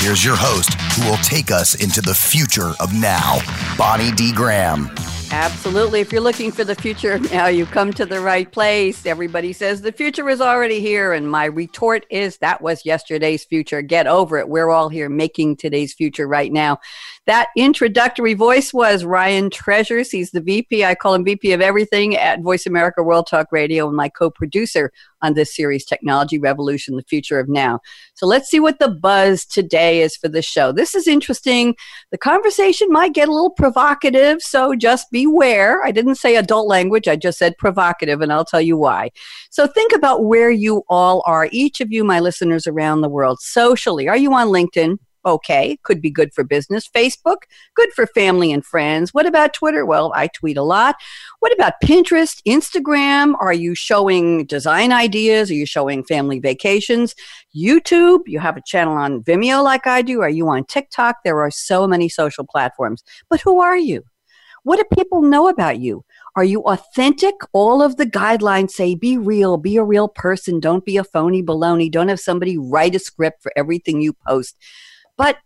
Here's your host, who will take us into the future of now, Bonnie D. Graham. Absolutely. If you're looking for the future now, you've come to the right place. Everybody says the future is already here. And my retort is that was yesterday's future. Get over it. We're all here making today's future right now. That introductory voice was Ryan Treasures. He's the VP. I call him VP of everything at Voice America World Talk Radio and my co producer on this series, Technology Revolution, the Future of Now. So let's see what the buzz today is for the show. This is interesting. The conversation might get a little provocative, so just beware. I didn't say adult language, I just said provocative, and I'll tell you why. So think about where you all are, each of you, my listeners around the world, socially. Are you on LinkedIn? Okay, could be good for business. Facebook, good for family and friends. What about Twitter? Well, I tweet a lot. What about Pinterest, Instagram? Are you showing design ideas? Are you showing family vacations? YouTube, you have a channel on Vimeo like I do. Are you on TikTok? There are so many social platforms. But who are you? What do people know about you? Are you authentic? All of the guidelines say be real, be a real person, don't be a phony baloney, don't have somebody write a script for everything you post. But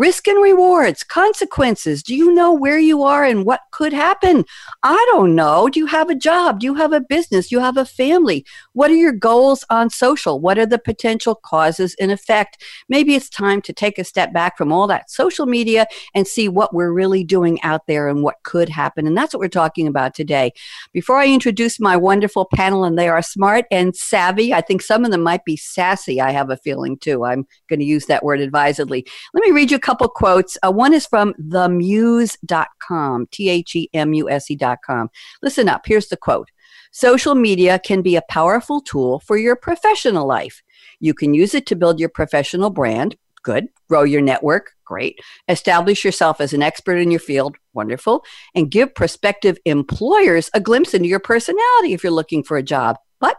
Risk and rewards, consequences. Do you know where you are and what could happen? I don't know. Do you have a job? Do you have a business? Do you have a family? What are your goals on social? What are the potential causes and effect? Maybe it's time to take a step back from all that social media and see what we're really doing out there and what could happen. And that's what we're talking about today. Before I introduce my wonderful panel, and they are smart and savvy, I think some of them might be sassy, I have a feeling too. I'm going to use that word advisedly. Let me read you couple quotes. Uh, one is from themuse.com, T H E M U S E.com. Listen up. Here's the quote Social media can be a powerful tool for your professional life. You can use it to build your professional brand. Good. Grow your network. Great. Establish yourself as an expert in your field. Wonderful. And give prospective employers a glimpse into your personality if you're looking for a job. But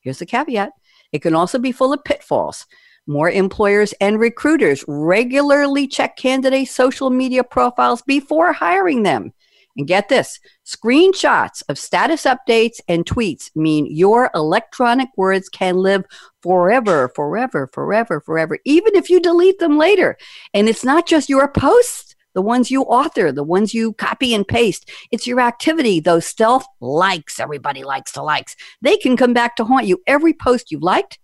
here's the caveat it can also be full of pitfalls. More employers and recruiters regularly check candidates' social media profiles before hiring them. And get this screenshots of status updates and tweets mean your electronic words can live forever, forever, forever, forever, even if you delete them later. And it's not just your posts, the ones you author, the ones you copy and paste. It's your activity, those stealth likes. Everybody likes to likes. They can come back to haunt you. Every post you've liked,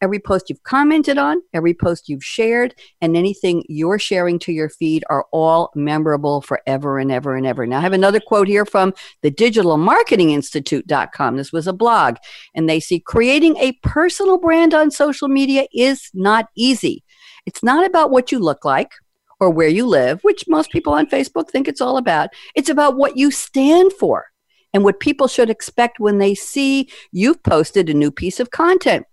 every post you've commented on, every post you've shared, and anything you're sharing to your feed are all memorable forever and ever and ever. Now, I have another quote here from the Digital Marketing Institute.com. This was a blog, and they see creating a personal brand on social media is not easy. It's not about what you look like or where you live, which most people on Facebook think it's all about. It's about what you stand for and what people should expect when they see you've posted a new piece of content.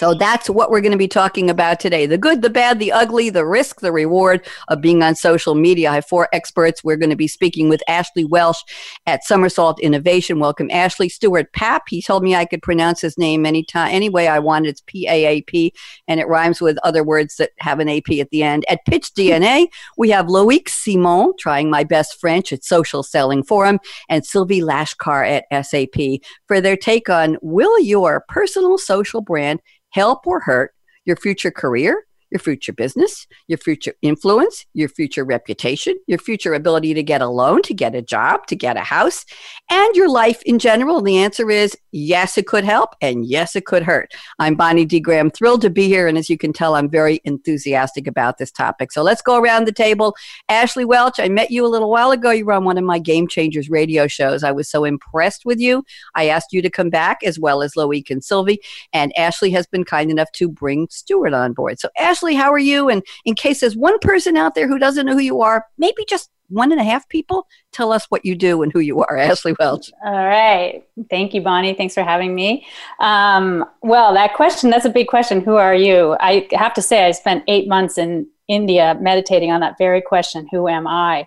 So that's what we're going to be talking about today the good, the bad, the ugly, the risk, the reward of being on social media. I have four experts. We're going to be speaking with Ashley Welch at Somersault Innovation. Welcome, Ashley. Stuart Paap. He told me I could pronounce his name anytime, any way I wanted. It's P A A P, and it rhymes with other words that have an AP at the end. At Pitch DNA, we have Loic Simon, trying my best French at Social Selling Forum, and Sylvie Lachkar at SAP for their take on Will your personal social brand help or hurt your future career, your future business, your future influence, your future reputation, your future ability to get a loan, to get a job, to get a house, and your life in general? And the answer is yes, it could help, and yes, it could hurt. I'm Bonnie D. Graham, thrilled to be here. And as you can tell, I'm very enthusiastic about this topic. So let's go around the table. Ashley Welch, I met you a little while ago. You were on one of my Game Changers radio shows. I was so impressed with you. I asked you to come back, as well as Loic and Sylvie. And Ashley has been kind enough to bring Stuart on board. So, Ashley, Ashley, how are you? And in case there's one person out there who doesn't know who you are, maybe just one and a half people, tell us what you do and who you are. Ashley Welch. All right. Thank you, Bonnie. Thanks for having me. Um, well, that question, that's a big question. Who are you? I have to say, I spent eight months in India meditating on that very question Who am I?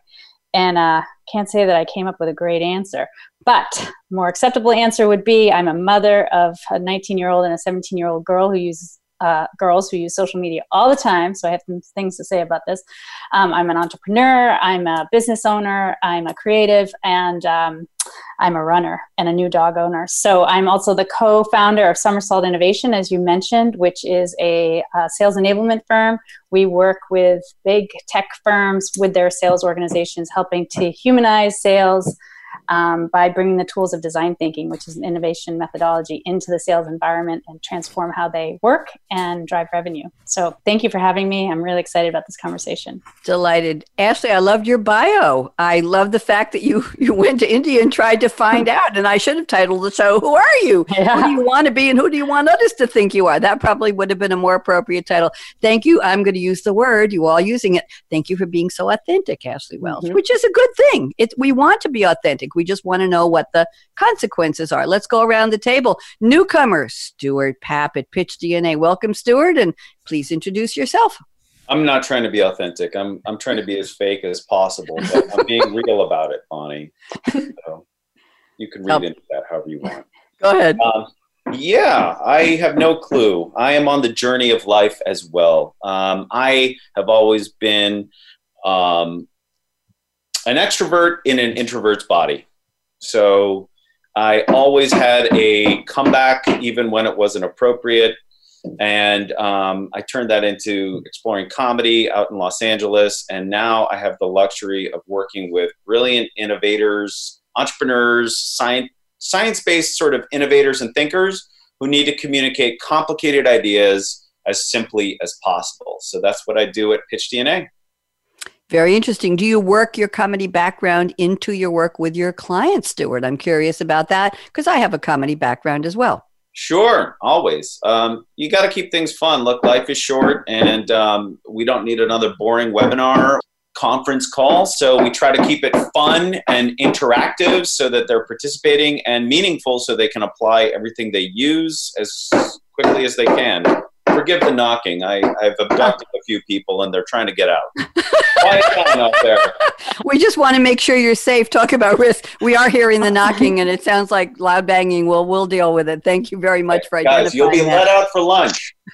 And uh, can't say that I came up with a great answer. But more acceptable answer would be I'm a mother of a 19 year old and a 17 year old girl who uses uh, girls who use social media all the time. So I have some things to say about this. Um, I'm an entrepreneur, I'm a business owner, I'm a creative, and um, I'm a runner and a new dog owner. So I'm also the co founder of Somersault Innovation, as you mentioned, which is a, a sales enablement firm. We work with big tech firms with their sales organizations, helping to humanize sales um, by bringing the tools of design thinking, which is an innovation methodology, into the sales environment and transform how they work and drive revenue. So, thank you for having me. I'm really excited about this conversation. Delighted, Ashley. I loved your bio. I love the fact that you you went to India and tried to find out. And I should have titled the show "Who Are You? Yeah. Who do you want to be, and who do you want others to think you are?" That probably would have been a more appropriate title. Thank you. I'm going to use the word you all using it. Thank you for being so authentic, Ashley Welch, mm-hmm. which is a good thing. It we want to be authentic. We just want to know what the consequences are. Let's go around the table. Newcomer, Stuart Paap at Pitch DNA. Welcome, Stuart, and please introduce yourself. I'm not trying to be authentic. I'm I'm trying to be as fake as possible, but I'm being real about it, Bonnie. So you can read into that however you want. Go ahead. Um, yeah, I have no clue. I am on the journey of life as well. Um, I have always been um, an extrovert in an introvert's body. So I always had a comeback, even when it wasn't appropriate. And um, I turned that into exploring comedy out in Los Angeles. And now I have the luxury of working with brilliant innovators, entrepreneurs, science, science-based sort of innovators and thinkers who need to communicate complicated ideas as simply as possible. So that's what I do at Pitch DNA. Very interesting. Do you work your comedy background into your work with your clients, Stuart? I'm curious about that because I have a comedy background as well. Sure, always. Um, you got to keep things fun. Look, life is short, and um, we don't need another boring webinar conference call. So we try to keep it fun and interactive so that they're participating and meaningful so they can apply everything they use as quickly as they can forgive the knocking. I, I've abducted a few people and they're trying to get out. Quiet out there. We just want to make sure you're safe. Talk about risk. We are hearing the knocking and it sounds like loud banging. Well, we'll deal with it. Thank you very much for identifying Guys, you'll be that. let out for lunch.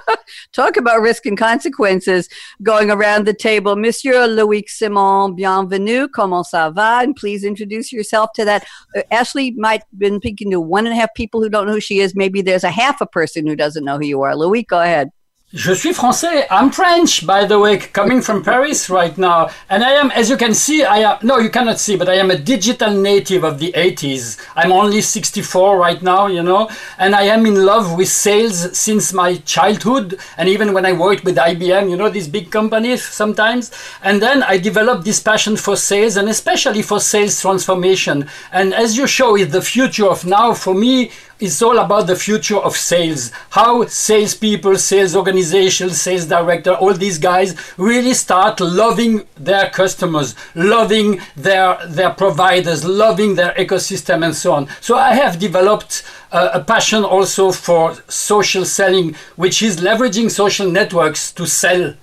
Talk about risk and consequences going around the table. Monsieur Loic Simon, bienvenue. Comment ça va? And please introduce yourself to that. Uh, Ashley might been speaking to one and a half people who don't know who she is. Maybe there's a half a person who doesn't know who you are. Loic, go ahead. Je suis français. I'm French, by the way, coming from Paris right now. And I am, as you can see, I am, no, you cannot see, but I am a digital native of the 80s. I'm only 64 right now, you know, and I am in love with sales since my childhood. And even when I worked with IBM, you know, these big companies sometimes. And then I developed this passion for sales and especially for sales transformation. And as you show, is the future of now. For me, it's all about the future of sales. How salespeople, sales organizations, sales director, all these guys really start loving their customers, loving their their providers, loving their ecosystem, and so on. So I have developed uh, a passion also for social selling, which is leveraging social networks to sell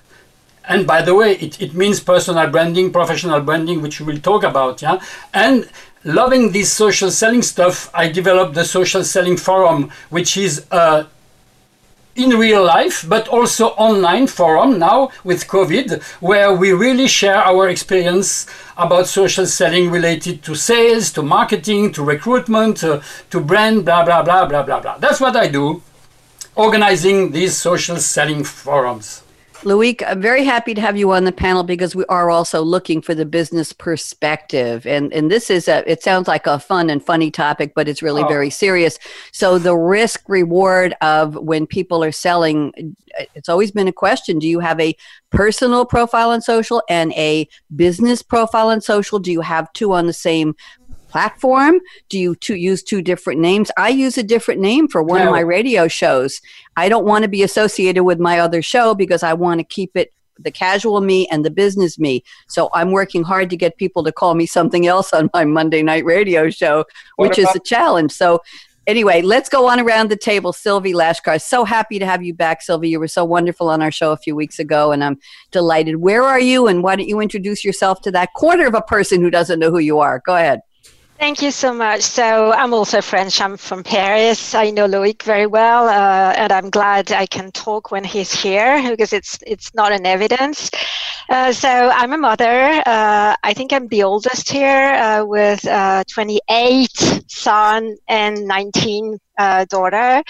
and by the way, it, it means personal branding, professional branding, which we will talk about. Yeah. And loving this social selling stuff, I developed the Social Selling Forum, which is a in real life, but also online forum now with COVID, where we really share our experience about social selling related to sales, to marketing, to recruitment, uh, to brand, blah, blah, blah, blah, blah, blah. That's what I do, organizing these social selling forums. Loic, I'm very happy to have you on the panel because we are also looking for the business perspective. And, and this is a, it sounds like a fun and funny topic, but it's really oh. very serious. So the risk reward of when people are selling, it's always been a question. Do you have a personal profile on social and a business profile on social? Do you have two on the same platform? Do you to use two different names? I use a different name for one no. of my radio shows. I don't want to be associated with my other show because I want to keep it the casual me and the business me. So I'm working hard to get people to call me something else on my Monday night radio show, which is a challenge. So Anyway, let's go on around the table. Sylvie Lachkar, so happy to have you back, Sylvie. You were so wonderful on our show a few weeks ago, and I'm delighted. Where are you, and why don't you introduce yourself to that quarter of a person who doesn't know who you are? Go ahead. Thank you so much. So I'm also French. I'm from Paris. I know Loic very well, uh, and I'm glad I can talk when he's here because it's it's not an evidence. Uh, so I'm a mother. Uh, I think I'm the oldest here uh, with uh, 28 son and 19 uh, daughter.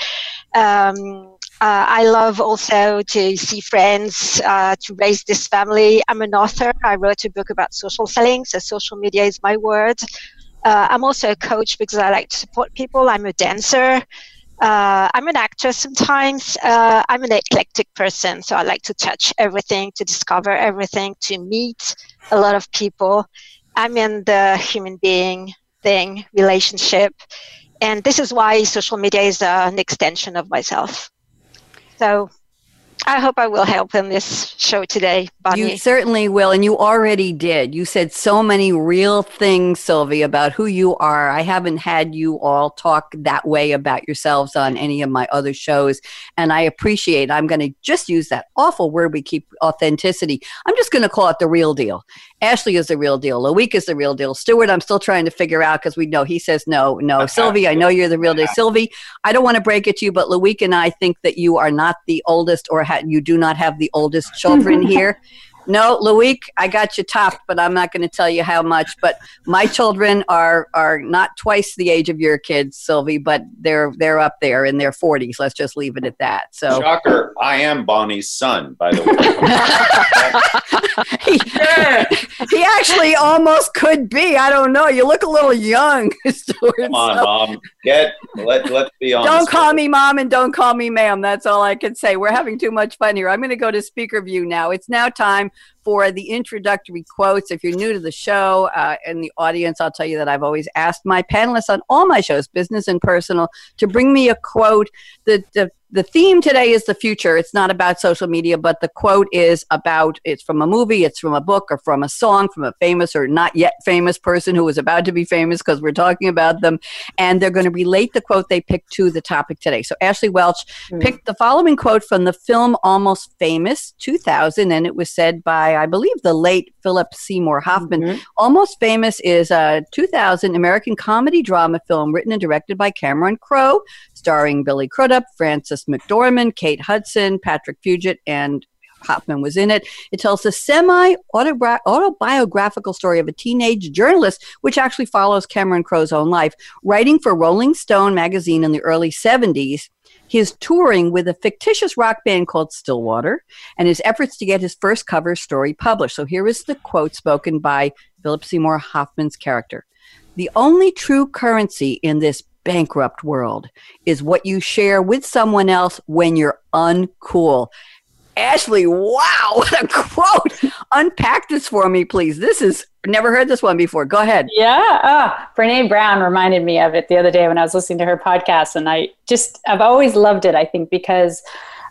Um, uh, I love also to see friends, uh, to raise this family. I'm an author. I wrote a book about social selling, so social media is my word. Uh, I'm also a coach because I like to support people. I'm a dancer. Uh, I'm an actor sometimes. Uh, I'm an eclectic person, so I like to touch everything, to discover everything, to meet a lot of people. I'm in the human being thing, relationship. And this is why social media is an extension of myself. So I hope I will help in this show today, Bonnie. You certainly will, and you already did. You said so many real things, Sylvie, about who you are. I haven't had you all talk that way about yourselves on any of my other shows, and I appreciate. I'm going to just use that awful word we keep, authenticity. I'm just going to call it the real deal. Ashley is the real deal. Loic is the real deal. Stuart, I'm still trying to figure out because we know he says no, no. Sylvie, I know you're the real deal. Sylvie, I don't want to break it to you, but Loic and I think that you are not the oldest or ha- you do not have the oldest children here. No, Loic, I got you topped, but I'm not going to tell you how much. But my children are are not twice the age of your kids, Sylvie, but they're they're up there in their 40s. Let's just leave it at that. So Shocker, I am Bonnie's son, by the way. he, he, actually almost could be. I don't know. You look a little young, Stuart. Come on, so. mom. Get let let's be honest. Don't call me mom and don't call me ma'am. That's all I can say. We're having too much fun here. I'm going to go to speaker view now. It's now time for the introductory quotes. If you're new to the show uh, in the audience, I'll tell you that I've always asked my panelists on all my shows, business and personal, to bring me a quote that, that the theme today is the future. It's not about social media, but the quote is about it's from a movie, it's from a book, or from a song from a famous or not yet famous person who is about to be famous because we're talking about them. And they're going to relate the quote they picked to the topic today. So Ashley Welch mm. picked the following quote from the film Almost Famous 2000, and it was said by, I believe, the late Philip Seymour Hoffman. Mm-hmm. Almost Famous is a 2000 American comedy drama film written and directed by Cameron Crowe, starring Billy Crudup, Frances McDormand, Kate Hudson, Patrick Fugit, and Hoffman was in it. It tells the semi autobiographical story of a teenage journalist, which actually follows Cameron Crowe's own life. Writing for Rolling Stone magazine in the early 70s, His touring with a fictitious rock band called Stillwater and his efforts to get his first cover story published. So here is the quote spoken by Philip Seymour Hoffman's character. The only true currency in this bankrupt world is what you share with someone else when you're uncool. Ashley, wow, what a quote. Unpack this for me, please. This is never heard this one before. Go ahead. Yeah. Oh, Brene Brown reminded me of it the other day when I was listening to her podcast. And I just, I've always loved it, I think, because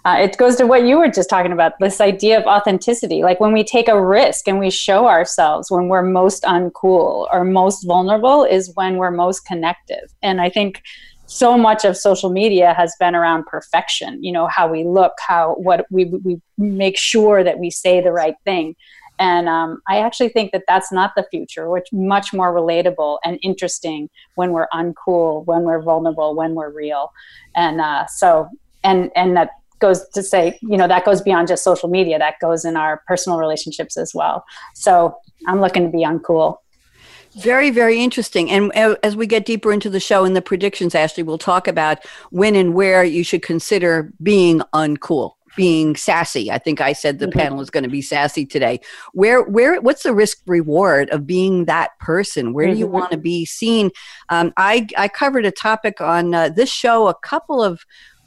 uh, it goes to what you were just talking about this idea of authenticity. Like when we take a risk and we show ourselves when we're most uncool or most vulnerable is when we're most connective. And I think so much of social media has been around perfection you know how we look how what we we make sure that we say the right thing and um, i actually think that that's not the future which much more relatable and interesting when we're uncool when we're vulnerable when we're real and uh, so and and that goes to say, you know, that goes beyond just social media. That goes in our personal relationships as well. So I'm looking to be uncool. Very, very interesting. And as we get deeper into the show and the predictions, Ashley, we'll talk about when and where you should consider being uncool being sassy. I think I said the mm-hmm. panel is going to be sassy today. Where, where, what's the risk reward of being that person? Where mm-hmm. do you mm-hmm. want to be seen? Um, I, I covered a topic on uh, this show a couple of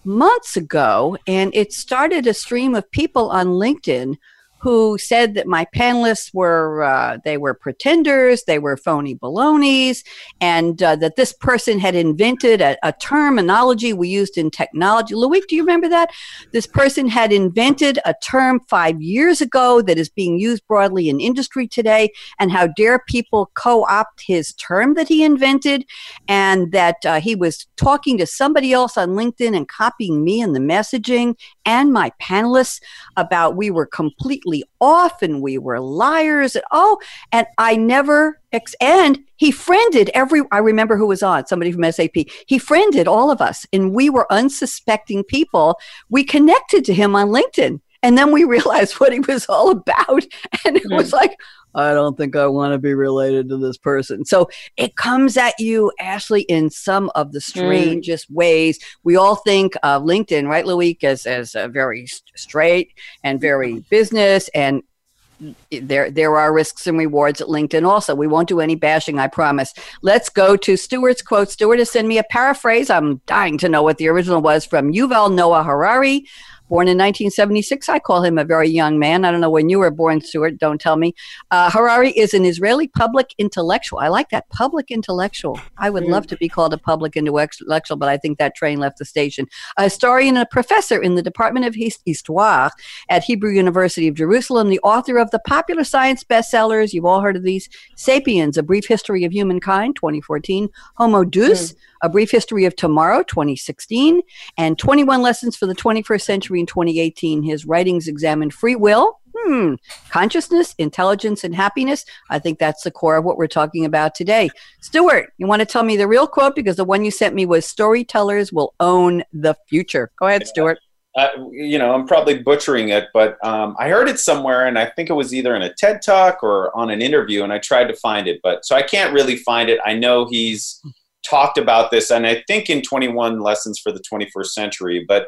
months ago, and it started a stream of people on LinkedIn who said that my panelists were uh, they were pretenders, they were phony balonies, and uh, that this person had invented a, a, terminology we used in technology. Louis, do you remember that? This person had invented a term five years ago that is being used broadly in industry today, and how dare people co-opt his term that he invented, and that uh, he was talking to somebody else on LinkedIn and copying me in the messaging and my panelists about we were completely off and we were liars. And, oh, and I never, ex- and he friended every, I remember who was on, somebody from SAP. He friended all of us and we were unsuspecting people. We connected to him on LinkedIn. And then we realized what he was all about. And it was hmm. like, I don't think I want to be related to this person. So it comes at you, Ashley, in some of the mm. strangest mm. ways. We all think of LinkedIn, right, Louis, as, as a very straight and very business and there there are risks and rewards at LinkedIn also. We won't do any bashing, I promise. Let's go to Stuart's quote. Stuart has sent me a paraphrase. I'm dying to know what the original was from Yuval Noah Harari born in 1976. I call him a very young man. I don't know when you were born, Stuart. Don't tell me. Uh, Harari is an Israeli public intellectual. I like that public intellectual. I would love to be called a public intellectual, but I think that train left the station. A historian and a professor in the Department of Histoire at Hebrew University of Jerusalem, the author of the popular science bestsellers. You've all heard of these Sapiens, A Brief History of Humankind, 2014, Homo Deus, mm. A Brief History of Tomorrow, 2016, and 21 Lessons for the 21st Century in 2018. His writings examine free will, hmm, consciousness, intelligence, and happiness. I think that's the core of what we're talking about today. Stuart, you want to tell me the real quote? Because the one you sent me was Storytellers will own the future. Go ahead, Stuart. Uh, you know, I'm probably butchering it, but um, I heard it somewhere, and I think it was either in a TED talk or on an interview, and I tried to find it, but so I can't really find it. I know he's talked about this, and I think in 21 Lessons for the 21st Century. But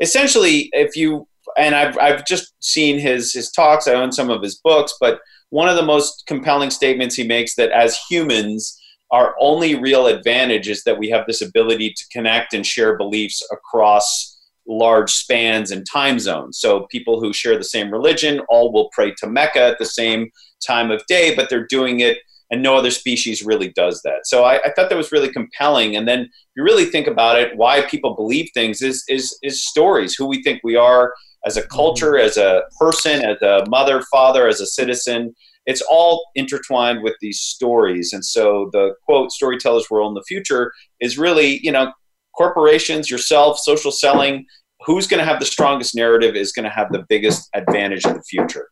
essentially, if you and I've I've just seen his his talks. I own some of his books, but one of the most compelling statements he makes that as humans, our only real advantage is that we have this ability to connect and share beliefs across large spans and time zones. So people who share the same religion all will pray to Mecca at the same time of day, but they're doing it and no other species really does that. So I, I, thought that was really compelling. And then you really think about it, why people believe things is is is stories, who we think we are as a mm-hmm. culture, as a person, as a mother, father, as a citizen. It's all intertwined with these stories. And so the quote, storytellers will in the future is really, you know, corporations, yourself, social selling, who's going to have the strongest narrative is going to have the biggest advantage in the future.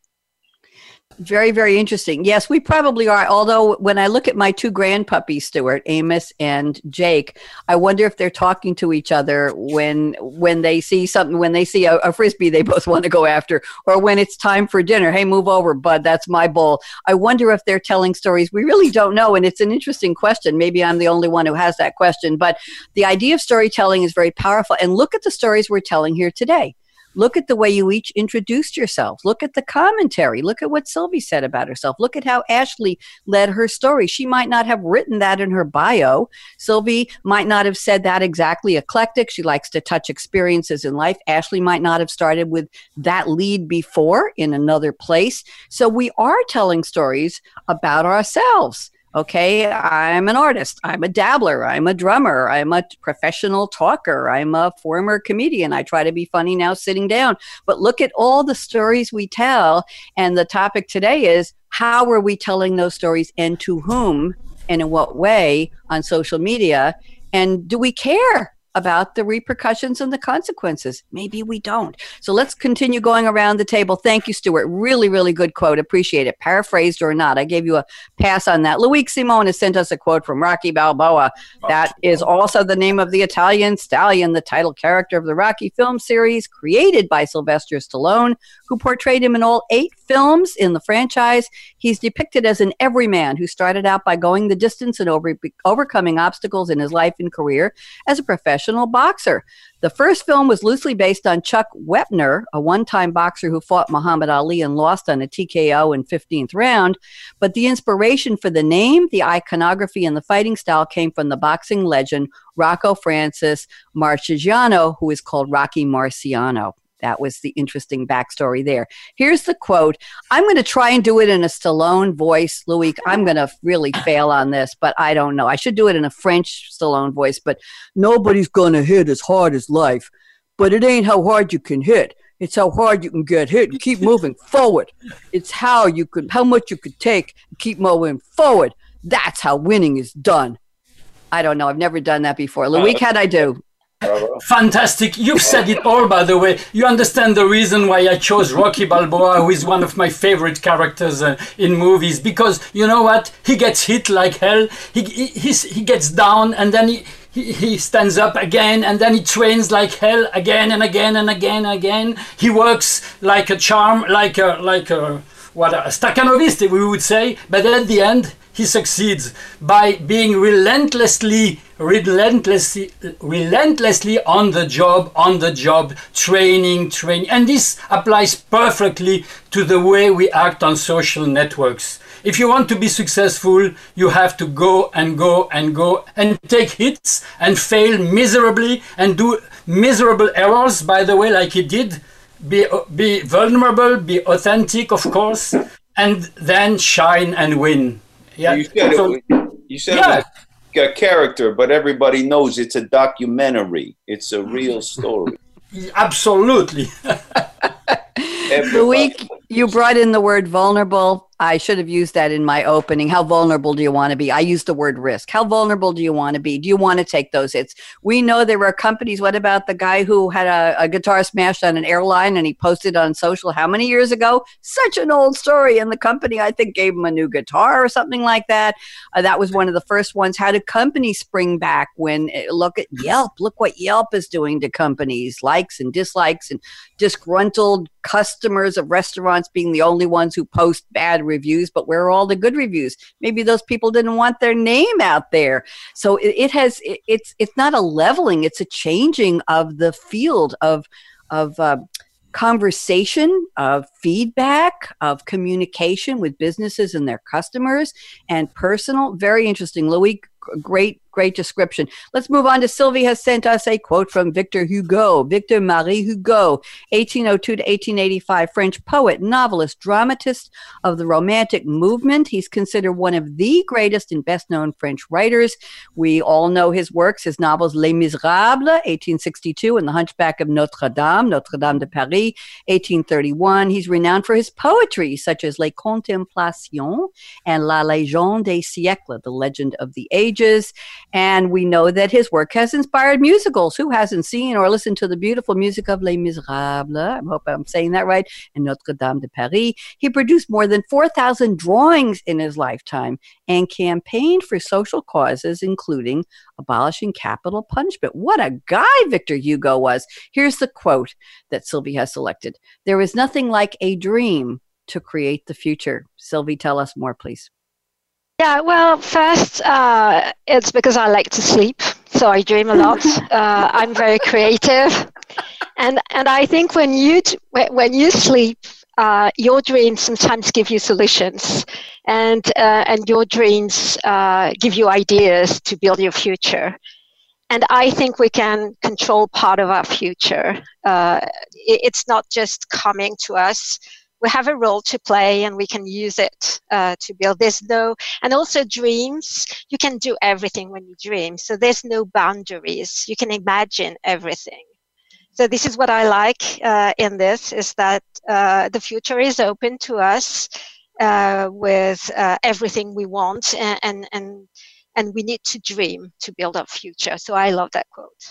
Very, very interesting. Yes, we probably are. Although, when I look at my two grand puppies, Stuart, Amos and Jake, I wonder if they're talking to each other when when they see something, when they see a, a frisbee they both want to go after, or when it's time for dinner. Hey, move over, bud. That's my bowl. I wonder if they're telling stories. We really don't know, and it's an interesting question. Maybe I'm the only one who has that question, but the idea of storytelling is very powerful. And look at the stories we're telling here today. Look at the way you each introduced yourselves. Look at the commentary. Look at what Sylvie said about herself. Look at how Ashley led her story. She might not have written that in her bio. Sylvie might not have said that exactly eclectic. She likes to touch experiences in life. Ashley might not have started with that lead before in another place. So we are telling stories about ourselves. Okay, I'm an artist. I'm a dabbler. I'm a drummer. I'm a professional talker. I'm a former comedian. I try to be funny now sitting down. But look at all the stories we tell. And the topic today is how are we telling those stories and to whom and in what way on social media? And do we care? About the repercussions and the consequences. Maybe we don't. So let's continue going around the table. Thank you, Stuart. Really, really good quote. Appreciate it. Paraphrased or not, I gave you a pass on that. Luis Simone has sent us a quote from Rocky Balboa. That is also the name of the Italian stallion, the title character of the Rocky film series created by Sylvester Stallone, who portrayed him in all eight films in the franchise. He's depicted as an everyman who started out by going the distance and over, overcoming obstacles in his life and career as a professional boxer. The first film was loosely based on Chuck Wepner, a one time boxer who fought Muhammad Ali and lost on a TKO in 15th round. But the inspiration for the name, the iconography, and the fighting style came from the boxing legend Rocco Francis Marciano, who is called Rocky Marciano That was the interesting backstory there. Here's the quote. I'm going to try and do it in a Stallone voice, Louis. I'm going to really fail on this, but I don't know. I should do it in a French Stallone voice, but nobody's going to hit as hard as life. But it ain't how hard you can hit. It's how hard you can get hit and keep moving forward. It's how you could, how much you could take and keep moving forward. That's how winning is done. I don't know. I've never done that before. Uh, Louis, how'd I do? Fantastic. You've said it all, by the way. You understand the reason why I chose Rocky Balboa, who is one of my favorite characters uh, in movies, because you know what? He gets hit like hell. He, he, he gets down and then he, he, he stands up again and then he trains like hell again and again and again and again. He works like a charm, like a, like a, what, a Stakhanovist, we would say, but at the end, he succeeds by being relentlessly relentlessly relentlessly on the job on the job training training. And this applies perfectly to the way we act on social networks. If you want to be successful you have to go and go and go and take hits and fail miserably and do miserable errors by the way like he did be be vulnerable be authentic of course and then shine and win yeah. You said so, it. You said yeah. it was a character, but everybody knows it's a documentary. It's a real story. Absolutely. the week you brought in the word vulnerable. I should have used that in my opening. How vulnerable do you want to be? I used the word risk. How vulnerable do you want to be? Do you want to take those hits? We know there are companies. What about the guy who had a, a guitar smashed on an airline and he posted on social how many years ago? Such an old story. And the company, I think, gave him a new guitar or something like that. Uh, that was one of the first ones. How did companies spring back when eh, look at Yelp? Look what Yelp is doing to companies, likes and dislikes and disgruntled customers of restaurants being the only ones who post bad reviews, but where are all the good reviews? Maybe those people didn't want their name out there. So it, it has it, it's it's not a leveling; it's a changing of the field of of uh, conversation, of feedback, of communication with businesses and their customers, and personal. Very interesting, Louis. Great Great description. Let's move on to Sylvie has sent us a quote from Victor Hugo. Victor Marie Hugo, 1802 to 1885, French poet, novelist, dramatist of the Romantic movement. He's considered one of the greatest and best known French writers. We all know his works, his novels Les Miserables, 1862, and The Hunchback of Notre Dame, Notre Dame de Paris, 1831. He's renowned for his poetry, such as Les Contemplations and La Légende des siècles, The Legend of the And we know that his work has inspired musicals. Who hasn't seen or listened to the beautiful music of Les Miserables? I hope I'm saying that right. And Notre Dame de Paris. He produced more than 4,000 drawings in his lifetime and campaigned for social causes, including abolishing capital punishment. What a guy Victor Hugo was. Here's the quote that Sylvie has selected There is nothing like a dream to create the future. Sylvie, tell us more, please. Yeah, well, first, uh, it's because I like to sleep, so I dream a lot. Uh, I'm very creative, and and I think when you when you sleep, uh, your dreams sometimes give you solutions, and uh, and your dreams uh, give you ideas to build your future. And I think we can control part of our future. Uh, it's not just coming to us we have a role to play and we can use it uh, to build. This though and also dreams you can do everything when you dream. So there's no boundaries. You can imagine everything. So this is what i like uh, in this is that uh, the future is open to us uh, with uh, everything we want and, and and and we need to dream to build our future. So i love that quote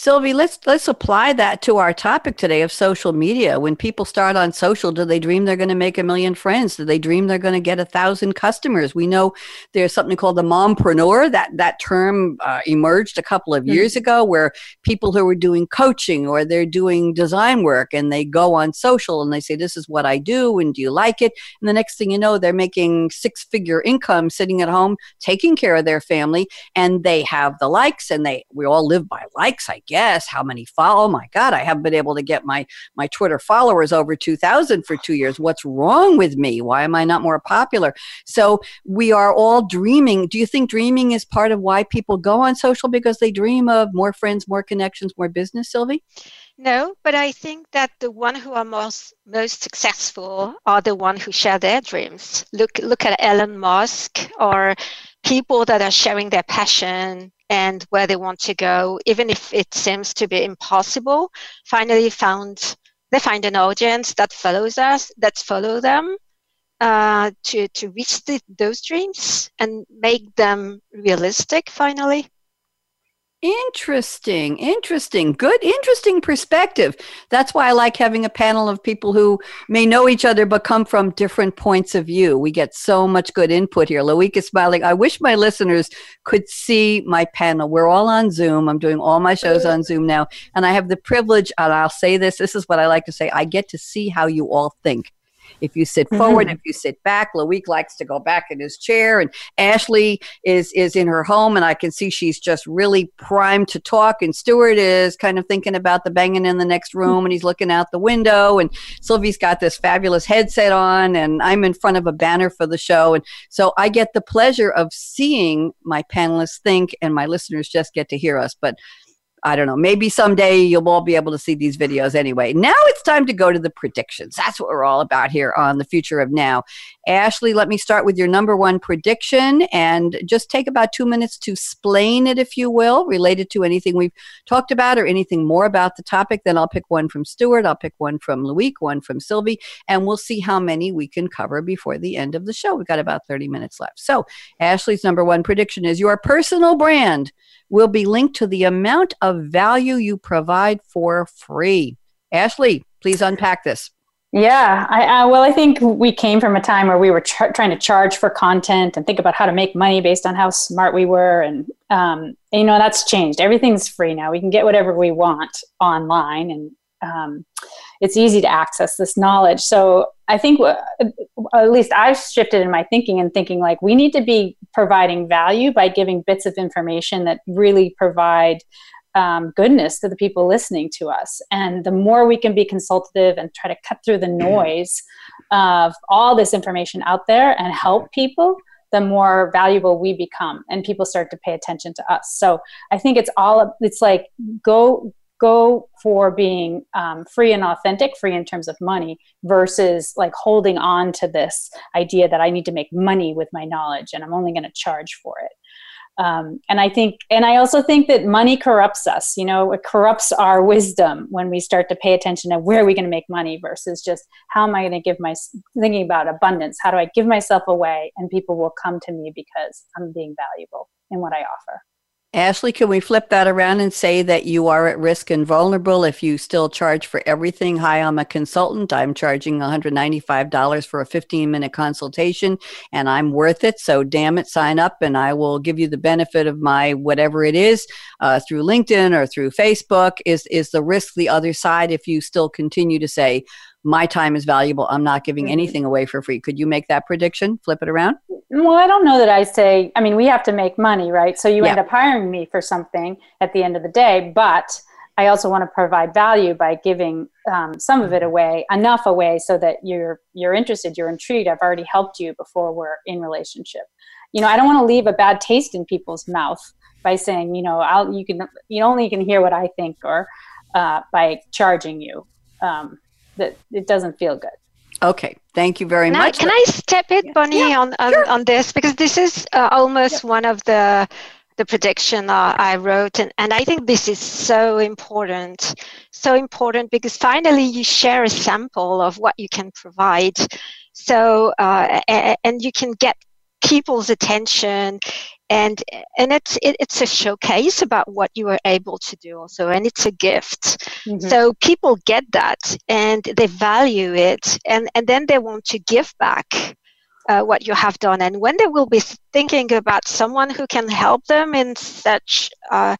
Sylvie, let's let's apply that to our topic today of social media. When people start on social, do they dream they're going to make a million friends? Do they dream they're going to get a thousand customers? We know there's something called the mompreneur. That that term uh, emerged a couple of years mm-hmm. ago, where people who are doing coaching or they're doing design work and they go on social and they say, "This is what I do," and do you like it? And the next thing you know, they're making six-figure income sitting at home, taking care of their family, and they have the likes, and they we all live by likes. I guess how many follow. Oh my God, I haven't been able to get my my Twitter followers over two thousand for two years. What's wrong with me? Why am I not more popular? So we are all dreaming. Do you think dreaming is part of why people go on social because they dream of more friends, more connections, more business, Sylvie? No, but I think that the one who are most most successful are the one who share their dreams. Look look at Elon Musk or people that are sharing their passion and where they want to go, even if it seems to be impossible. Finally, found they find an audience that follows us, that follow them, uh, to to reach the, those dreams and make them realistic. Finally. Interesting, interesting, good, interesting perspective. That's why I like having a panel of people who may know each other but come from different points of view. We get so much good input here. Loic is smiling. I wish my listeners could see my panel. We're all on Zoom. I'm doing all my shows on Zoom now, and I have the privilege, and I'll say this this is what I like to say I get to see how you all think. If you sit forward, mm-hmm. if you sit back, Loic likes to go back in his chair, and Ashley is is in her home, and I can see she's just really primed to talk. And Stuart is kind of thinking about the banging in the next room, and he's looking out the window. And Sylvie's got this fabulous headset on, and I'm in front of a banner for the show, and so I get the pleasure of seeing my panelists think, and my listeners just get to hear us. But I don't know. Maybe someday you'll all be able to see these videos anyway. Now it's time to go to the predictions. That's what we're all about here on the future of now. Ashley, let me start with your number one prediction and just take about two minutes to explain it, if you will, related to anything we've talked about or anything more about the topic. Then I'll pick one from Stuart, I'll pick one from Loic, one from Sylvie, and we'll see how many we can cover before the end of the show. We've got about 30 minutes left. So, Ashley's number one prediction is your personal brand will be linked to the amount of value you provide for free. Ashley, please unpack this. Yeah, I, uh, well, I think we came from a time where we were trying to charge for content and think about how to make money based on how smart we were, and um, you know that's changed. Everything's free now. We can get whatever we want online, and um, it's easy to access this knowledge. So I think, at least I've shifted in my thinking and thinking like we need to be providing value by giving bits of information that really provide um, goodness to the people listening to us. And the more we can be consultative and try to cut through the noise of all this information out there and help people, the more valuable we become and people start to pay attention to us. So I think it's all, it's like go, go for being um, free and authentic, free in terms of money, versus like holding on to this idea that I need to make money with my knowledge and I'm only going to charge for it. Um, and I think, and I also think that money corrupts us. You know, it corrupts our wisdom when we start to pay attention to where are we going to make money versus just how am I going to give my thinking about abundance. How do I give myself away, and people will come to me because I'm being valuable in what I offer. Ashley, can we flip that around and say that you are at risk and vulnerable if you still charge for everything? Hi, I'm a consultant. I'm charging $195 for a 15 minute consultation and I'm worth it. So, damn it, sign up and I will give you the benefit of my whatever it is uh, through LinkedIn or through Facebook. Is, is the risk the other side if you still continue to say, my time is valuable. I'm not giving mm-hmm. anything away for free. Could you make that prediction? Flip it around? Well, I don't know that I say, I mean, we have to make money, right? So you yeah. end up hiring me for something at the end of the day, but I also want to provide value by giving um, some of it away, enough away so that you're you're interested, you're intrigued. I've already helped you before we're in relationship. You know, I don't want to leave a bad taste in people's mouth by saying, you know, I'll you can you only can hear what I think or uh, by charging you. Um, that it doesn't feel good. Okay, thank you very can much. I, can I step in, Bonnie, yeah, on, on, sure. on, this because this is uh, almost one of the the prediction uh, I wrote, and, and I think this is so important, so important because finally you share a sample of what you can provide, so uh, and you can get people's attention and and it's it, it's a showcase about what you are able to do also and it's a gift mm-hmm. so people get that and they value it and and then they want to give back uh, what you have done and when they will be thinking about someone who can help them in such uh,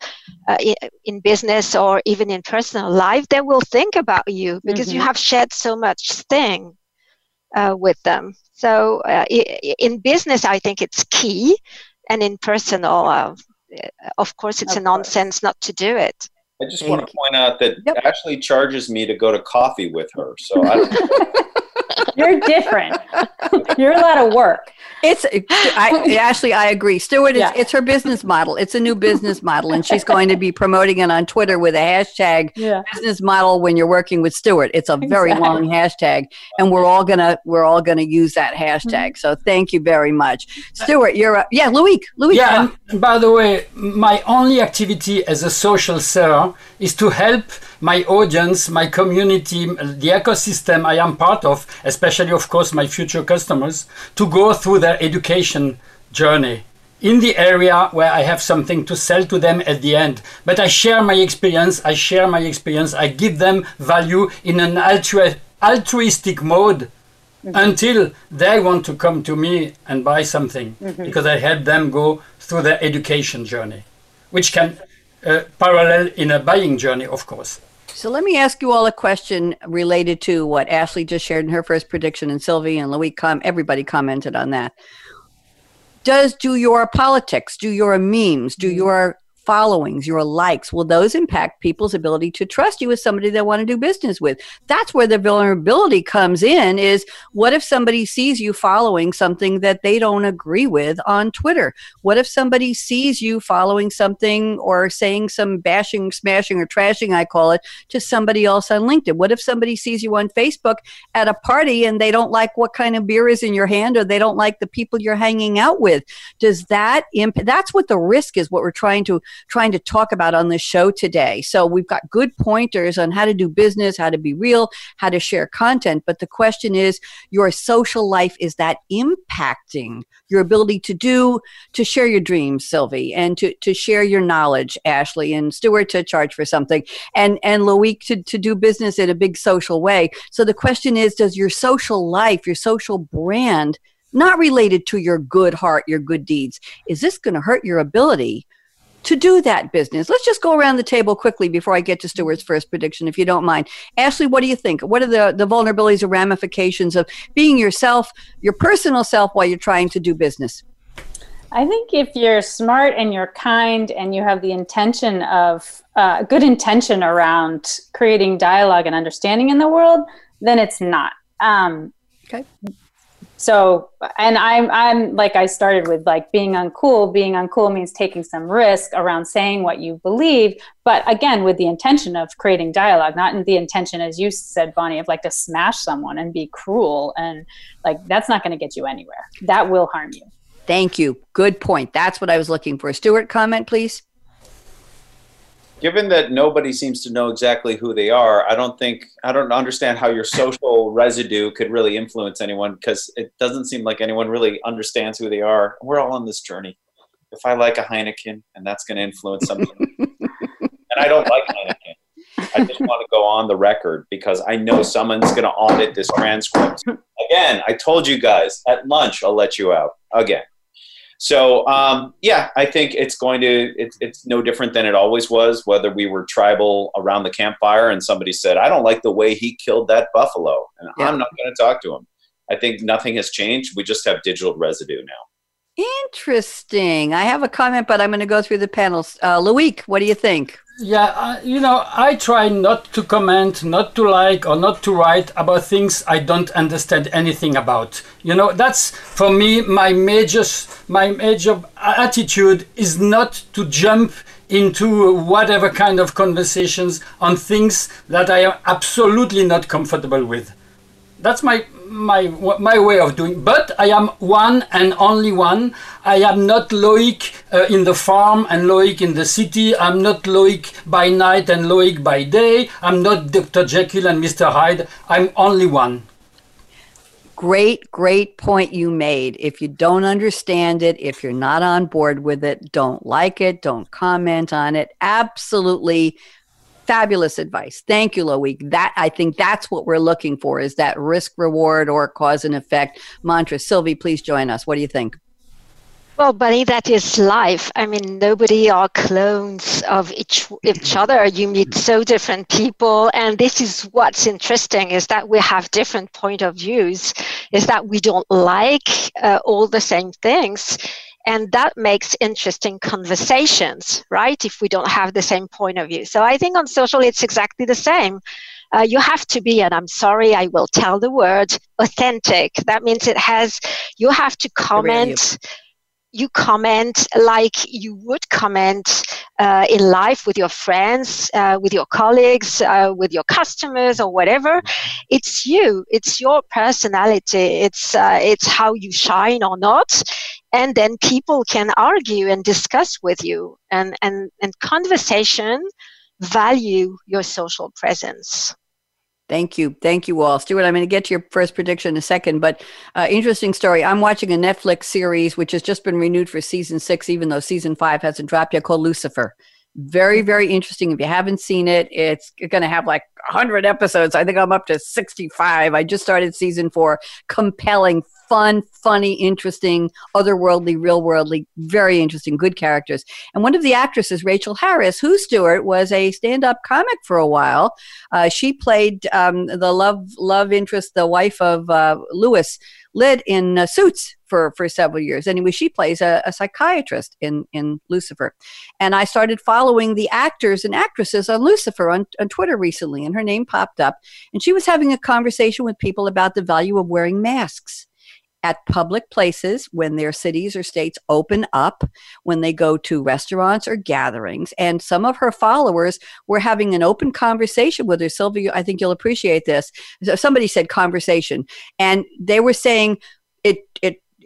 uh, in business or even in personal life they will think about you because mm-hmm. you have shared so much thing uh, with them so uh, in business i think it's key and in personal, uh, of course, it's of a nonsense course. not to do it. I just want to point out that yep. Ashley charges me to go to coffee with her. So I you're different. you're a lot of work. It's I, Ashley. I agree. Stuart, it's, yeah. it's her business model. It's a new business model, and she's going to be promoting it on Twitter with a hashtag yeah. business model. When you're working with Stuart, it's a very exactly. long hashtag, and we're all gonna we're all gonna use that hashtag. Mm-hmm. So thank you very much, Stuart. You're a, yeah, Louis. Louis. Yeah. And by the way, my only activity as a social seller is to help my audience, my community, the ecosystem I am part of, especially of course my future customers, to go through their education journey in the area where I have something to sell to them at the end. But I share my experience, I share my experience, I give them value in an altru- altruistic mode mm-hmm. until they want to come to me and buy something mm-hmm. because I help them go through their education journey, which can uh, parallel in a buying journey, of course. So let me ask you all a question related to what Ashley just shared in her first prediction, and Sylvie and Loic com everybody commented on that. Does do your politics, do your memes, do mm-hmm. your followings, your likes, will those impact people's ability to trust you as somebody they want to do business with? That's where the vulnerability comes in is what if somebody sees you following something that they don't agree with on Twitter? What if somebody sees you following something or saying some bashing, smashing, or trashing, I call it, to somebody else on LinkedIn? What if somebody sees you on Facebook at a party and they don't like what kind of beer is in your hand or they don't like the people you're hanging out with? Does that impact? That's what the risk is, what we're trying to trying to talk about on this show today. So we've got good pointers on how to do business, how to be real, how to share content. But the question is your social life, is that impacting your ability to do, to share your dreams, Sylvie, and to, to share your knowledge, Ashley, and Stuart to charge for something, and, and Loic to, to do business in a big social way. So the question is, does your social life, your social brand, not related to your good heart, your good deeds, is this going to hurt your ability to do that business. Let's just go around the table quickly before I get to Stuart's first prediction, if you don't mind. Ashley, what do you think? What are the, the vulnerabilities or ramifications of being yourself, your personal self, while you're trying to do business? I think if you're smart and you're kind and you have the intention of uh, good intention around creating dialogue and understanding in the world, then it's not. Um, okay so and i'm i'm like i started with like being uncool. Being uncool means taking some risk around saying what you believe. But again with the intention of creating dialogue not in the intention as you said bonnie of like to smash someone and be cruel and like that's not going to get you anywhere. That will harm you. Thank you. Good point. That's what i was looking for. Stuart comment please given that nobody seems to know exactly who they are, I don't think I don't understand how your social residue could really influence anyone because it doesn't seem like anyone really understands who they are. We're all on this journey. If I like a Heineken, and that's going to influence something, and I don't like Heineken, I just want to go on the record because I know someone's going to audit this transcript. Again, I told you guys at lunch I'll let you out again. So um, yeah, I think it's going to it's it's no different than it always was. Whether we were tribal around the campfire and somebody said, "I don't like the way he killed that buffalo," and yeah. I'm not going to talk to him. I think nothing has changed. We just have digital residue now. Interesting. I have a comment, but I'm going to go through the panels. Uh, Loic, what do you think? Yeah, uh, you know, I try not to comment, not to like, or not to write about things I don't understand anything about. You know, that's for me my major my major attitude is not to jump into whatever kind of conversations on things that I am absolutely not comfortable with. That's my my my way of doing. But I am one and only one. I am not Loic uh, in the farm and Loic in the city. I'm not Loic by night and Loic by day. I'm not Dr. Jekyll and Mr. Hyde. I'm only one. Great, great point you made. If you don't understand it, if you're not on board with it, don't like it, don't comment on it. Absolutely fabulous advice. Thank you, Loic. That I think that's what we're looking for is that risk reward or cause and effect mantra. Sylvie, please join us. What do you think? Well, Bonnie, that is life. I mean, nobody are clones of each each other. You meet so different people, and this is what's interesting: is that we have different point of views. Is that we don't like uh, all the same things, and that makes interesting conversations right if we don't have the same point of view so i think on social it's exactly the same uh, you have to be, and I'm sorry, I will tell the word authentic. That means it has, you have to comment you comment like you would comment uh, in life with your friends, uh, with your colleagues, uh, with your customers, or whatever. It's you. It's your personality. It's uh, it's how you shine or not, and then people can argue and discuss with you, and and and conversation value your social presence. Thank you. Thank you all. Stuart, I'm going to get to your first prediction in a second, but uh, interesting story. I'm watching a Netflix series which has just been renewed for season six, even though season five hasn't dropped yet, called Lucifer. Very, very interesting. If you haven't seen it, it's going to have like 100 episodes. I think I'm up to 65. I just started season four. Compelling, fun, funny, interesting, otherworldly, real worldly, very interesting, good characters. And one of the actresses, Rachel Harris, who Stuart was a stand up comic for a while. Uh, she played um, the love love interest, the wife of uh, Louis Litt in uh, Suits for for several years. Anyway, she plays a, a, psychiatrist in in Lucifer, and I started following the actors and actresses on Lucifer on, on Twitter recently, and her name popped up, and she was having a conversation with people about the value of wearing masks at public places when their cities or states open up, when they go to restaurants or gatherings. And some of her followers were having an open conversation with her. Sylvie, I think you'll appreciate this. Somebody said conversation, and they were saying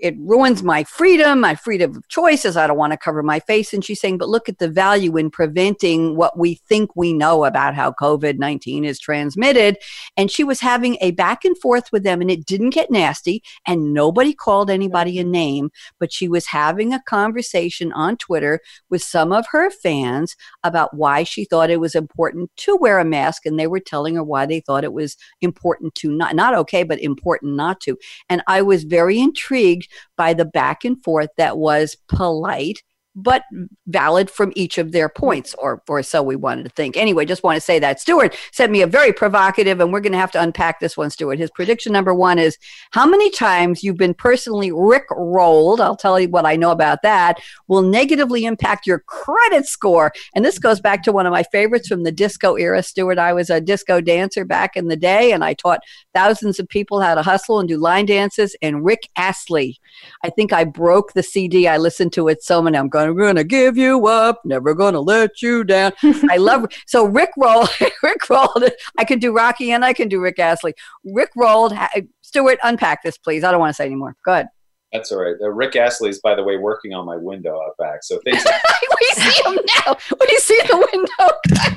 it, ruins my freedom, my freedom of choices. I don't want to cover my face. And she's saying, but look at the value in preventing what we think we know about how COVID 19 is transmitted. And she was having a back and forth with them, and it didn't get nasty, and nobody called anybody a name, but she was having a conversation on Twitter with some of her fans about why she thought it was important to wear a mask. And they were telling her why they thought it was important to not, not okay, but important not to. And I was very intrigued by the back and forth that was polite but valid from each of their points, or, or so we wanted to think. Anyway, just want to say that. Stuart sent me a very provocative, and we're going to have to unpack this one, Stuart. His prediction number one is how many times you've been personally Rick rolled, I'll tell you what I know about that, will negatively impact your credit score. And this goes back to one of my favorites from the disco era, Stuart. I was a disco dancer back in the day, and I taught thousands of people how to hustle and do line dances. And Rick Astley, I think I broke the CD. I listened to it so many. I'm going I'm gonna give you up, never gonna let you down. I love so Rick rolled. Rick rolled. I can do Rocky and I can do Rick Astley. Rick rolled. Stuart, unpack this, please. I don't want to say anymore. Go ahead. That's all right. The Rick Astley is, by the way, working on my window out back. So thanks. we see him now. We see the window.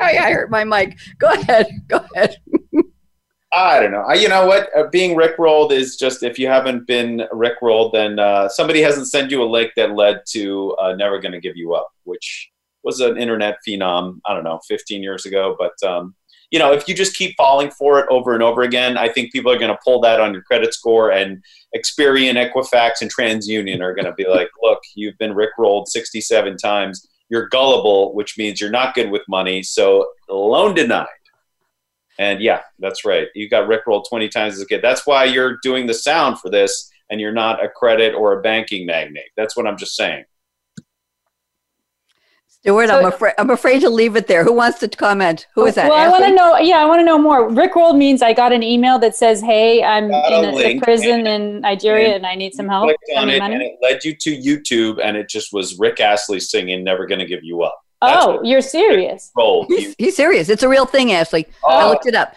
I, I hurt my mic. Go ahead. Go ahead. I don't know. I, you know what? Uh, being rickrolled is just if you haven't been rickrolled, then uh, somebody hasn't sent you a link that led to uh, "Never Gonna Give You Up," which was an internet phenom. I don't know, 15 years ago. But um, you know, if you just keep falling for it over and over again, I think people are going to pull that on your credit score. And Experian, Equifax, and TransUnion are going to be like, "Look, you've been rickrolled 67 times. You're gullible, which means you're not good with money. So loan denied." And yeah, that's right. You got rickrolled 20 times as a kid. That's why you're doing the sound for this and you're not a credit or a banking magnate. That's what I'm just saying. Stuart, so, I'm afraid I'm afraid to leave it there. Who wants to comment? Who is that? Well, Ashley? I want to know. Yeah, I want to know more. Rickrolled means I got an email that says, "Hey, I'm in a, a, prison in Nigeria and, and, I need some help." Clicked on it, money. and it led you to YouTube, and it just was Rick Astley singing "Never Gonna Give You Up." Oh, you're serious? Roll. He's, he's, serious. It's a real thing, Ashley. Oh. I looked it up.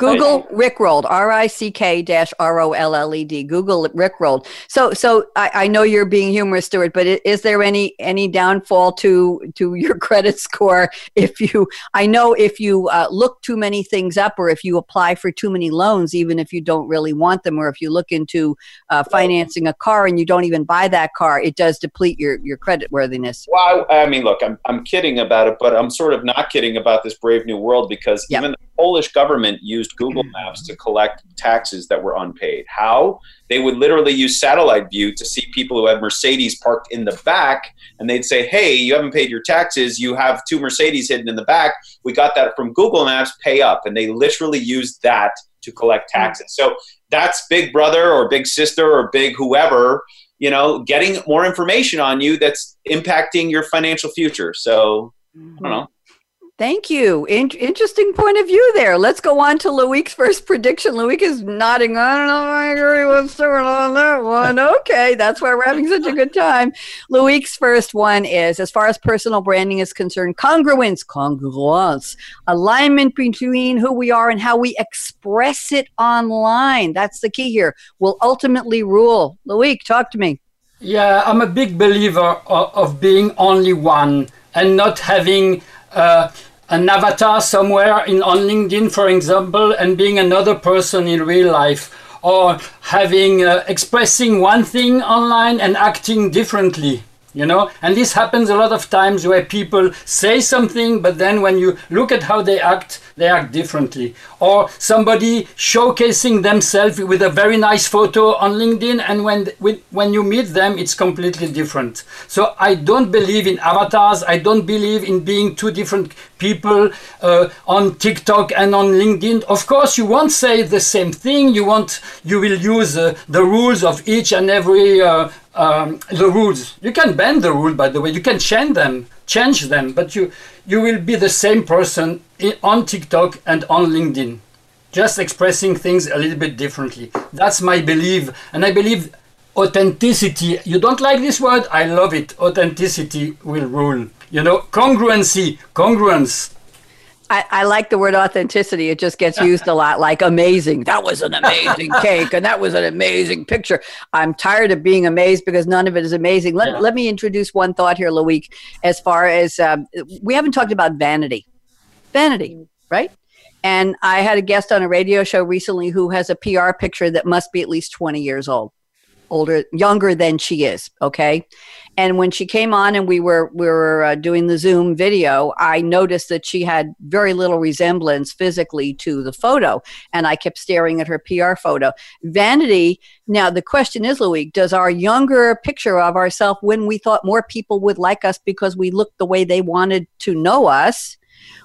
Google Rickrolled, R I C K dash R O L L E D. Google Rickrolled. So, so I, I, know you're being humorous, Stuart, but is there any any downfall to to your credit score if you? I know if you uh, look too many things up, or if you apply for too many loans, even if you don't really want them, or if you look into uh, financing a car and you don't even buy that car, it does deplete your your credit worthiness. Well, I, I mean, look, I'm I'm kidding about it, but I'm sort of not kidding about this brave new world because yep. even Polish government used Google mm. Maps to collect taxes that were unpaid. How? They would literally use satellite view to see people who had Mercedes parked in the back, and they'd say, Hey, you haven't paid your taxes. You have two Mercedes hidden in the back. We got that from Google Maps, pay up. And they literally used that to collect mm. taxes. So that's Big Brother or Big Sister or Big whoever, you know, getting more information on you that's impacting your financial future. So I don't know. Thank you. In- interesting point of view there. Let's go on to Loic's first prediction. Loic is nodding. I don't know if I agree with Stuart on that one. Okay, that's why we're having such a good time. Loic's first one is as far as personal branding is concerned, congruence, congruence, alignment between who we are and how we express it online. That's the key here. Will ultimately rule. Loic, talk to me. Yeah, I'm a big believer of, of being only one and not having. Uh, an avatar somewhere in on LinkedIn, for example, and being another person in real life, or having uh, expressing one thing online and acting differently you know? And this happens a lot of times where people say something but then when you look at how they act they act differently. Or somebody showcasing themselves with a very nice photo on linkedin and when when you meet them it's completely different. So i don't believe in avatars. I don't believe in being two different people uh, on tiktok and on linkedin. Of course you won't say the same thing. You want you will use uh, the rules of each and every uh, um, the rules. You can bend the rule, by the way. You can change them, change them, but you you will be the same person on TikTok and on LinkedIn, just expressing things a little bit differently. That's my belief, and I believe authenticity. You don't like this word? I love it. Authenticity will rule. You know, congruency, congruence. I, I, like the word authenticity. It just gets used a lot, like amazing. That was an amazing cake, and that was an amazing picture. I'm tired of being amazed because none of it is amazing. Let, yeah. let me introduce one thought here, Loic, as far as um, we haven't talked about vanity. Vanity, right? And I had a guest on a radio show recently who has a PR picture that must be at least 20 years old older younger than she is okay and when she came on and we were we were uh, doing the zoom video i noticed that she had very little resemblance physically to the photo. And i kept staring at her pr photo. Vanity now the question is Loic does our younger picture of ourselves when we thought more people would like us because we looked the way they wanted to know us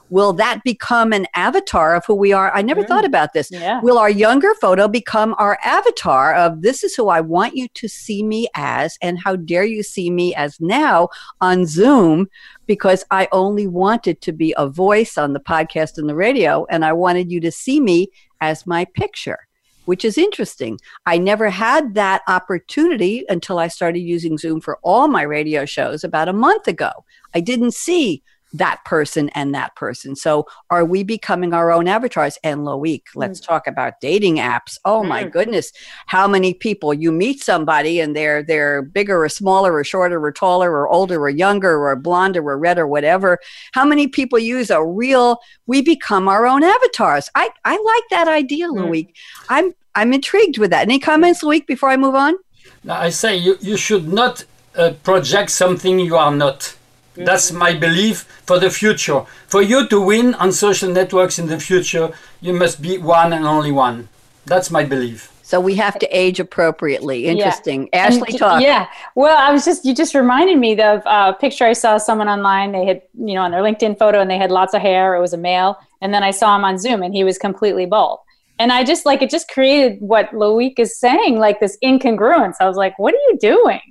will that become an avatar of who we are? I never mm. thought about this. Yeah. Will our younger photo become our avatar of this is who I want you to see me as, and how dare you see me as now on Zoom? Because I only wanted to be a voice on the podcast and the radio, and I wanted you to see me as my picture which is interesting. I never had that opportunity until I started using Zoom for all my radio shows about a month ago. I didn't see that person and that person. So are we becoming our own avatars? And Loic, let's mm. talk about dating apps. Oh mm. my goodness. How many people you meet somebody and they're they're bigger or smaller or shorter or taller or older or younger or blonde or red or whatever. How many people use a real we become our own avatars? I, I like that idea, mm. Loic. I'm I'm intrigued with that. Any comments, Loic, before I move on? Now, I say you, you should not uh, project something you are not. That's my belief for the future. For you to win on social networks in the future, you must be one and only one. That's my belief. So we have to age appropriately. Interesting. Yeah. Ashley, and, talk. Yeah. Well, I was just, you just reminded me of a picture I saw someone online. They had, you know, on their LinkedIn photo and they had lots of hair. It was a male. And then I saw him on Zoom and he was completely bald. And I just like, it just created what Loic is saying, like this incongruence. I was like, what are you doing?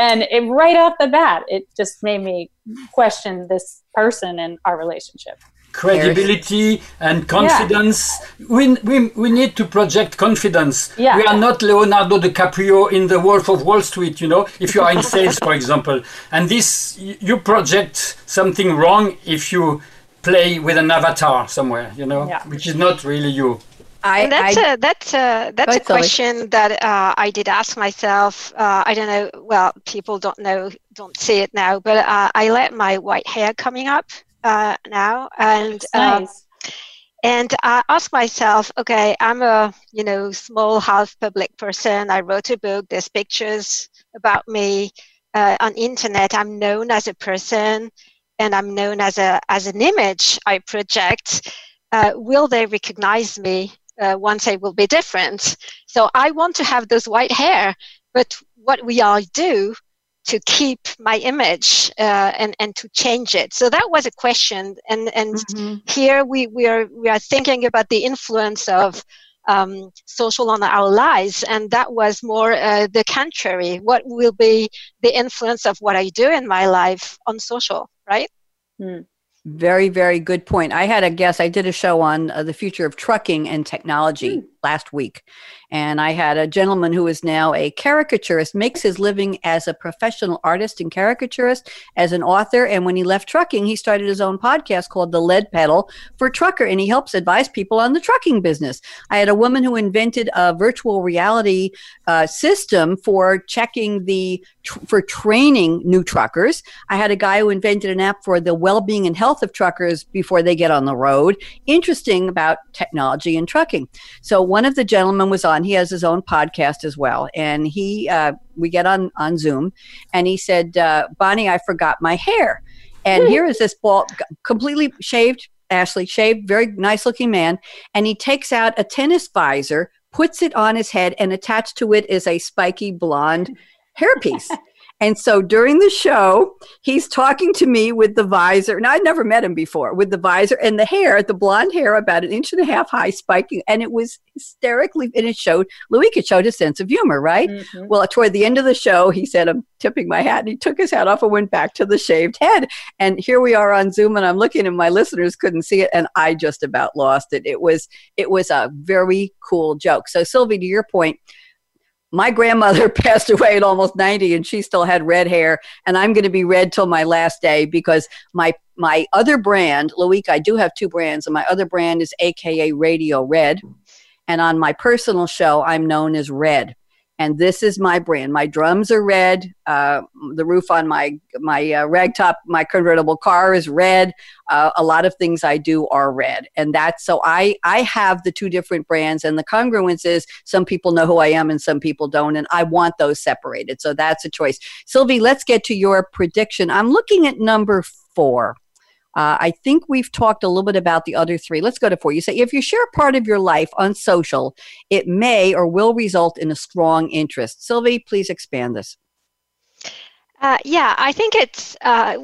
And it, right off the bat it just made me question this person and our relationship credibility and confidence yeah. we, we, we need to project confidence yeah. we are not leonardo dicaprio in the wolf of wall street you know if you are in sales for example and this you project something wrong if you play with an avatar somewhere you know yeah. which is not really you I, that's I, a that's a that's a question that uh, I did ask myself. Uh, I don't know. Well, people don't know, don't see it now, but uh, I let my white hair coming up uh, now, and um, nice. and I ask myself, okay, I'm a you know small half public person. I wrote a book. There's pictures about me uh, on internet. I'm known as a person, and I'm known as a as an image I project. Uh, will they recognize me uh, one day will be different. So I want to have this white hair, but what we all do to keep my image uh, and and to change it. So that was a question, and and mm-hmm. here we we are we are thinking about the influence of um, social on our lives, and that was more uh, the contrary. What will be the influence of what I do in my life on social, right? Mm. Very, very good point. I had a guest, I did a show on uh, the future of trucking and technology mm. Last week. And I had a gentleman who is now a caricaturist, makes his living as a professional artist and caricaturist, as an author. And when he left trucking, he started his own podcast called The Lead Pedal for Trucker, and he helps advise people on the trucking business. I had a woman who invented a virtual reality uh, system for checking the for training new truckers. I had a guy who invented an app for the well-being and health of truckers before they get on the road. Interesting about technology and trucking. So one of the gentlemen was on. He has his own podcast as well, and he uh, we get on on Zoom, and he said, uh, "Bonnie, I forgot my hair." And here is this ball, completely shaved, Ashley shaved, very nice looking man, and he takes out a tennis visor, puts it on his head, and attached to it is a spiky blonde hairpiece. And so during the show, he's talking to me with the visor. And I'd never met him before with the visor and the hair, the blonde hair, about an inch and a half high, spiking. And it was hysterically, and it showed, Louis could show his sense of humor, right? Mm-hmm. Well, toward the end of the show, he said, I'm tipping my hat. And he took his hat off and went back to the shaved head. And here we are on Zoom, and I'm looking, and my listeners couldn't see it. And I just about lost it. It was, it was a very cool joke. So, Sylvie, to your point, my grandmother passed away at almost 90 and she still had red hair and i'm going to be red till my last day because my my other brand Loic, i do have two brands and my other brand is aka radio red and on my personal show i'm known as red and this is my brand. My drums are red. Uh, the roof on my my uh, ragtop, my convertible car is red. Uh, a lot of things I do are red, and that's so I I have the two different brands, and the congruence is some people know who I am and some people don't, and I want those separated. So that's a choice. Sylvie, let's get to your prediction. I'm looking at number four. Uh, I think we've talked a little bit about the other three. Let's go to four. You say if you share part of your life on social, it may or will result in a strong interest. Sylvie, please expand this. Uh, yeah, I think it's. Uh,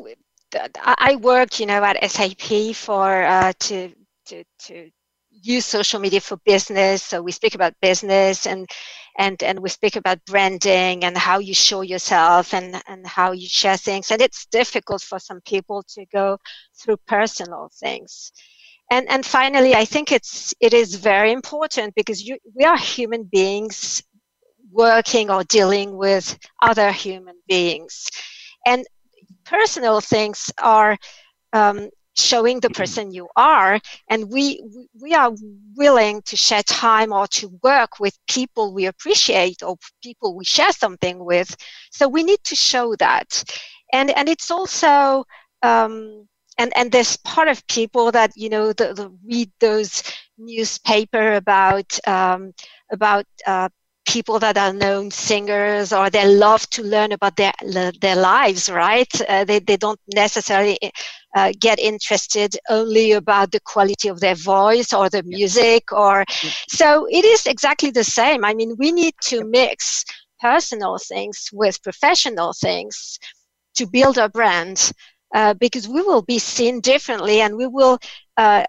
I worked, you know, at SAP for uh, to to to use social media for business. So we speak about business and and and we speak about branding and how you show yourself and and how you share things. And it's difficult for some people to go through personal things. And and finally, I think it's it is very important because you we are human beings working or dealing with other human beings, and personal things are um, showing the person you are and we we are willing to share time or to work with people we appreciate or people we share something with. So we need to show that. And and it's also um, and and there's part of people that you know the, the read those newspaper about um, about uh, people that are known singers or they love to learn about their their lives right? Uh, they, they don't necessarily uh, get interested only about the quality of their voice or the music or so it is exactly the same. I mean we need to mix personal things with professional things to build a brand uh, because we will be seen differently and we will uh,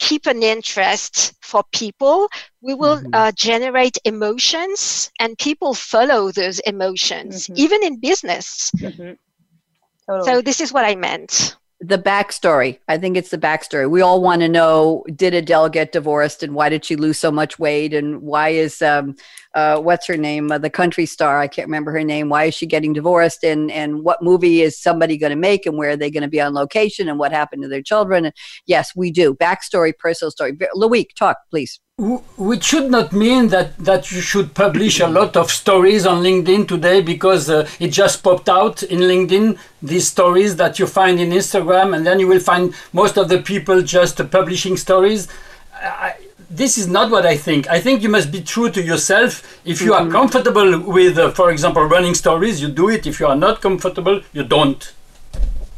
keep an interest for people we will mm-hmm. uh, generate emotions and people follow those emotions mm-hmm. even in business mm-hmm. totally. so this is what i meant the backstory. I think it's the backstory. We all want to know: Did Adele get divorced, and why did she lose so much weight, and why is um, uh, what's her name, uh, the country star? I can't remember her name. Why is she getting divorced, and and what movie is somebody going to make, and where are they going to be on location, and what happened to their children? And yes, we do backstory, personal story. Loic, talk, please which should not mean that, that you should publish a lot of stories on LinkedIn today because uh, it just popped out in LinkedIn, these stories that you find in Instagram, and then you will find most of the people just publishing stories. I, this is not what I think. I think you must be true to yourself. If you are mm-hmm. comfortable with, uh, for example, running stories, you do it. If you are not comfortable, you don't.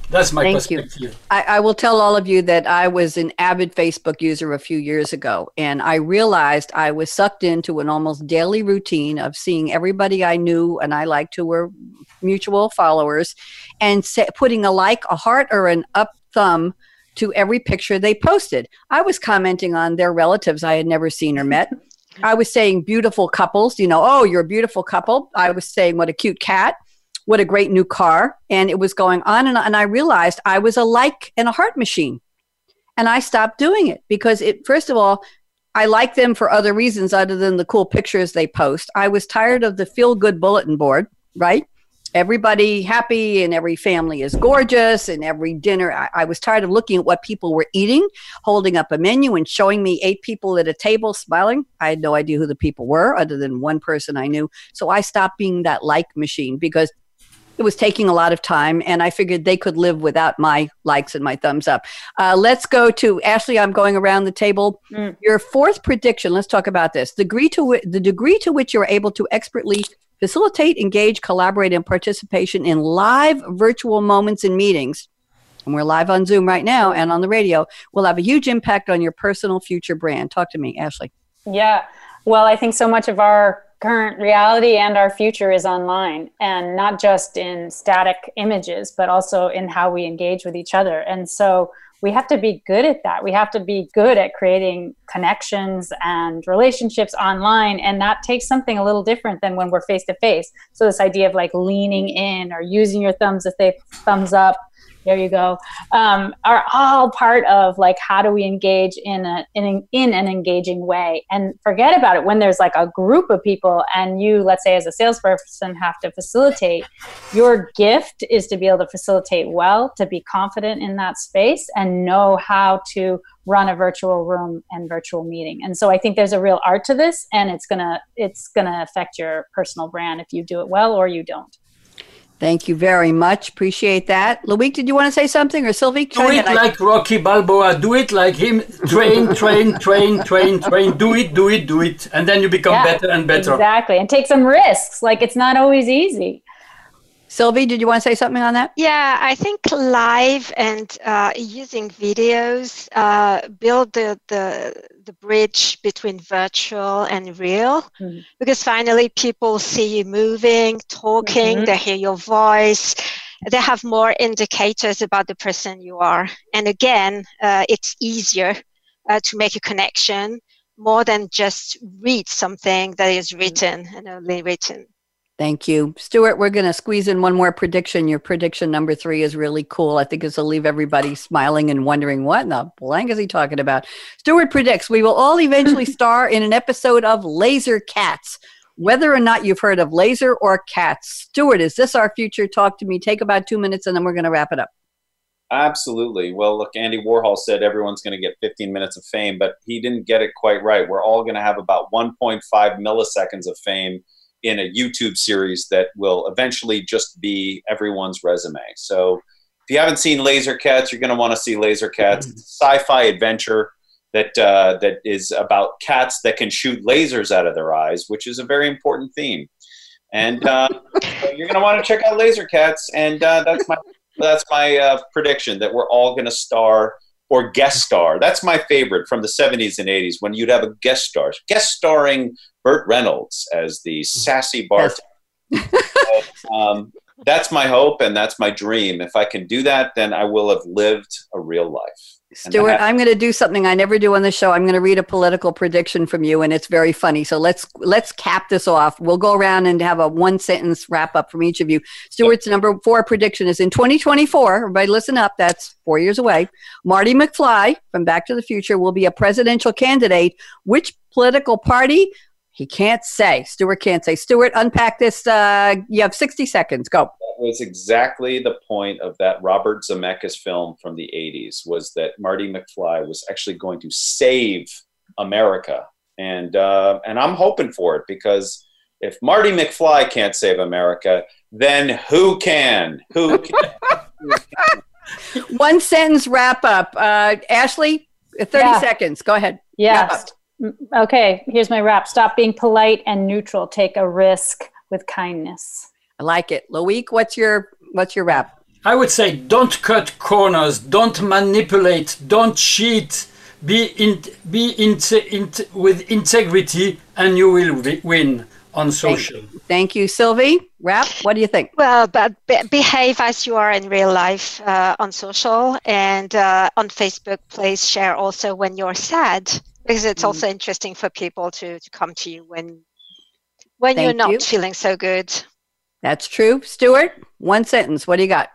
That's my Thank perspective. You. I, I, will tell all of you that I was an avid Facebook user a few years ago, and I realized I was sucked into an almost daily routine of seeing everybody I knew and I liked who were mutual followers, and putting a like, a heart, or an up thumb to every picture they posted. I was commenting on their relatives I had never seen or met. I was saying beautiful couples, you know, oh, you're a beautiful couple. I was saying what a cute cat what a great new car. And it was going on and on. And I realized I was a like and a heart machine. And I stopped doing it because it, first of all, I like them for other reasons other than the cool pictures they post. I was tired of the feel good bulletin board, right? Everybody happy and every family is gorgeous and every dinner. I, I, was tired of looking at what people were eating, holding up a menu and showing me eight people at a table smiling. I had no idea who the people were other than one person I knew. So I stopped being that like machine because it was taking a lot of time and i figured they could live without my likes and my thumbs up uh, let's go to ashley i'm going around the table mm. your fourth prediction let's talk about this the degree to the degree to which you're able to expertly facilitate engage collaborate and participation in live virtual moments and meetings. And we're live on zoom right now and on the radio. Will have a huge impact on your personal future brand. Talk to me ashley. Yeah. Well i think so much of our current reality and our future is online and not just in static images but also in how we engage with each other. And so we have to be good at that. We have to be good at creating connections and relationships online and that takes something a little different than when we're face to face. So this idea of like leaning in or using your thumbs if they thumbs up there you go. Um, are all part of like how do we engage in a in, in an engaging way? And forget about it when there's like a group of people and you let's say as a salesperson have to facilitate. Your gift is to be able to facilitate well to be confident in that space and know how to run a virtual room and virtual meeting. And so i think there's a real art to this and it's gonna it's gonna affect your personal brand if you do it well or you don't Thank you very much. Appreciate that. Loic, did you want to say something or Sylvie? Do it like Rocky Balboa. Do it like him. Train, train, train, train, train. Do it, do it, do it. And then you become yeah, better and better. Exactly. And take some risks. Like it's not always easy. Sylvie, did you want to say something on that? Yeah, I think live and uh, using videos uh, build the, the the bridge between virtual and real, mm-hmm. because finally people see you moving, talking, mm-hmm. they hear your voice, they have more indicators about the person you are, and again, uh, it's easier uh, to make a connection more than just read something that is written and only written. Thank you. Stuart, we're going to squeeze in one more prediction. Your prediction number three is really cool. I think this will leave everybody smiling and wondering what in the blank is he talking about. Stuart predicts we will all eventually star in an episode of Laser Cats. Whether or not you've heard of Laser or Cats, Stuart, is this our future? Talk to me. Take about two minutes and then we're going to wrap it up. Absolutely. Well, look, Andy Warhol said everyone's going to get 15 minutes of fame, but he didn't get it quite right. We're all going to have about 1.5 milliseconds of fame in a YouTube series that will eventually just be everyone's resume. So if you haven't seen Laser Cats, you're going to want to see Laser Cats. It's a sci-fi adventure that uh, that is about cats that can shoot lasers out of their eyes, which is a very important theme. And uh, you're going to want to check out Laser Cats, and uh, that's my that's my uh, prediction that we're all going to star or guest star. That's my favorite from the 70s and 80s when you'd have a guest star, guest starring Burt Reynolds as the sassy bartender. um, that's my hope and that's my dream. If I can do that, then I will have lived a real life. Stuart, I'm going to do something I never do on the show. I'm going to read a political prediction from you, and it's very funny. So let's let's cap this off. We'll go around and have a one sentence wrap up from each of you. Stuart's number four prediction is in 2024. Everybody, listen up. That's four years away. Marty McFly from Back to the Future will be a presidential candidate. Which political party? He can't say. Stuart can't say. Stuart, unpack this. Uh, you have 60 seconds. Go. That was exactly the point of that Robert Zemeckis film from the 80s was that Marty McFly was actually going to save America. And, uh, and I'm hoping for it because if Marty McFly can't save America, then who can? Who can? One sentence wrap up. Uh, Ashley, 30 yeah. seconds. Go ahead. Yes. Okay, here's my wrap. Stop being polite and neutral. Take a risk with kindness. I like it. Loic, what's your what's your wrap? I would say don't cut corners, don't manipulate, don't cheat. Be in, be in, in, with integrity, and you will win on social. Thank you, Thank you. Sylvie. Wrap. What do you think? Well, but be- behave as you are in real life uh, on social and uh, on Facebook. Please share also when you're sad because it's mm. also interesting for people to, to come to you when when Thank you're not you. feeling so good That's true. Stuart, one sentence. What do you got?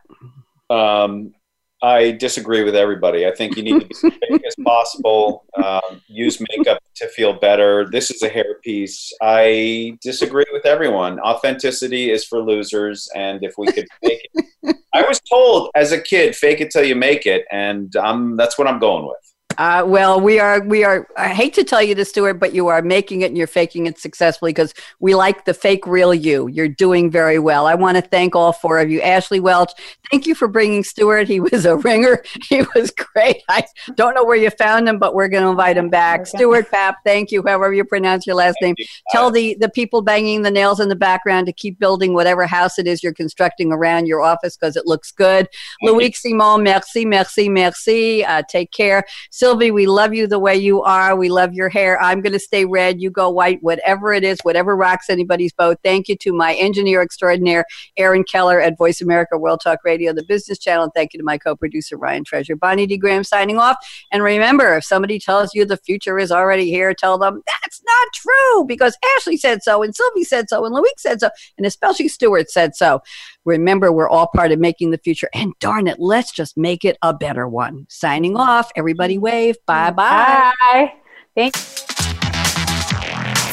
Um, I disagree with everybody. I think you need to be as big as possible. Um, use makeup to feel better. This is a hairpiece. I disagree with everyone. Authenticity is for losers, and if we could fake it, I was told as a kid, fake it till you make it, and um, that's what I'm going with. Uh, well, we are, we are, I hate to tell you this, Stuart, but you are making it and you're faking it successfully because we like the fake real you. You're doing very well. I want to thank all four of you. Ashley Welch, thank you for bringing Stuart. He was a ringer. He was great. I don't know where you found him, but we're going to invite him back. Okay. Stuart Paap, thank you, however you pronounce your last thank name. You. Tell the, the people banging the nails in the background to keep building whatever house it is you're constructing around your office because it looks good. Loic Simon, merci, merci, merci. Uh, take care. Sylvie, we love you the way you are. We love your hair. I'm going to stay red. You go white, whatever it is, whatever rocks anybody's boat. Thank you to my engineer extraordinaire, Aaron Keller at Voice America World Talk Radio, the business channel. And thank you to my co producer, Ryan Treasure. Bonnie D. Graham signing off. And remember, if somebody tells you the future is already here, tell them that's not true because Ashley said so, and Sylvie said so, and Loic said so, and especially Stuart said so. Remember, we're all part of making the future. And darn it, let's just make it a better one. Signing off. Everybody mm-hmm. wave. Bye bye. Bye. Thanks.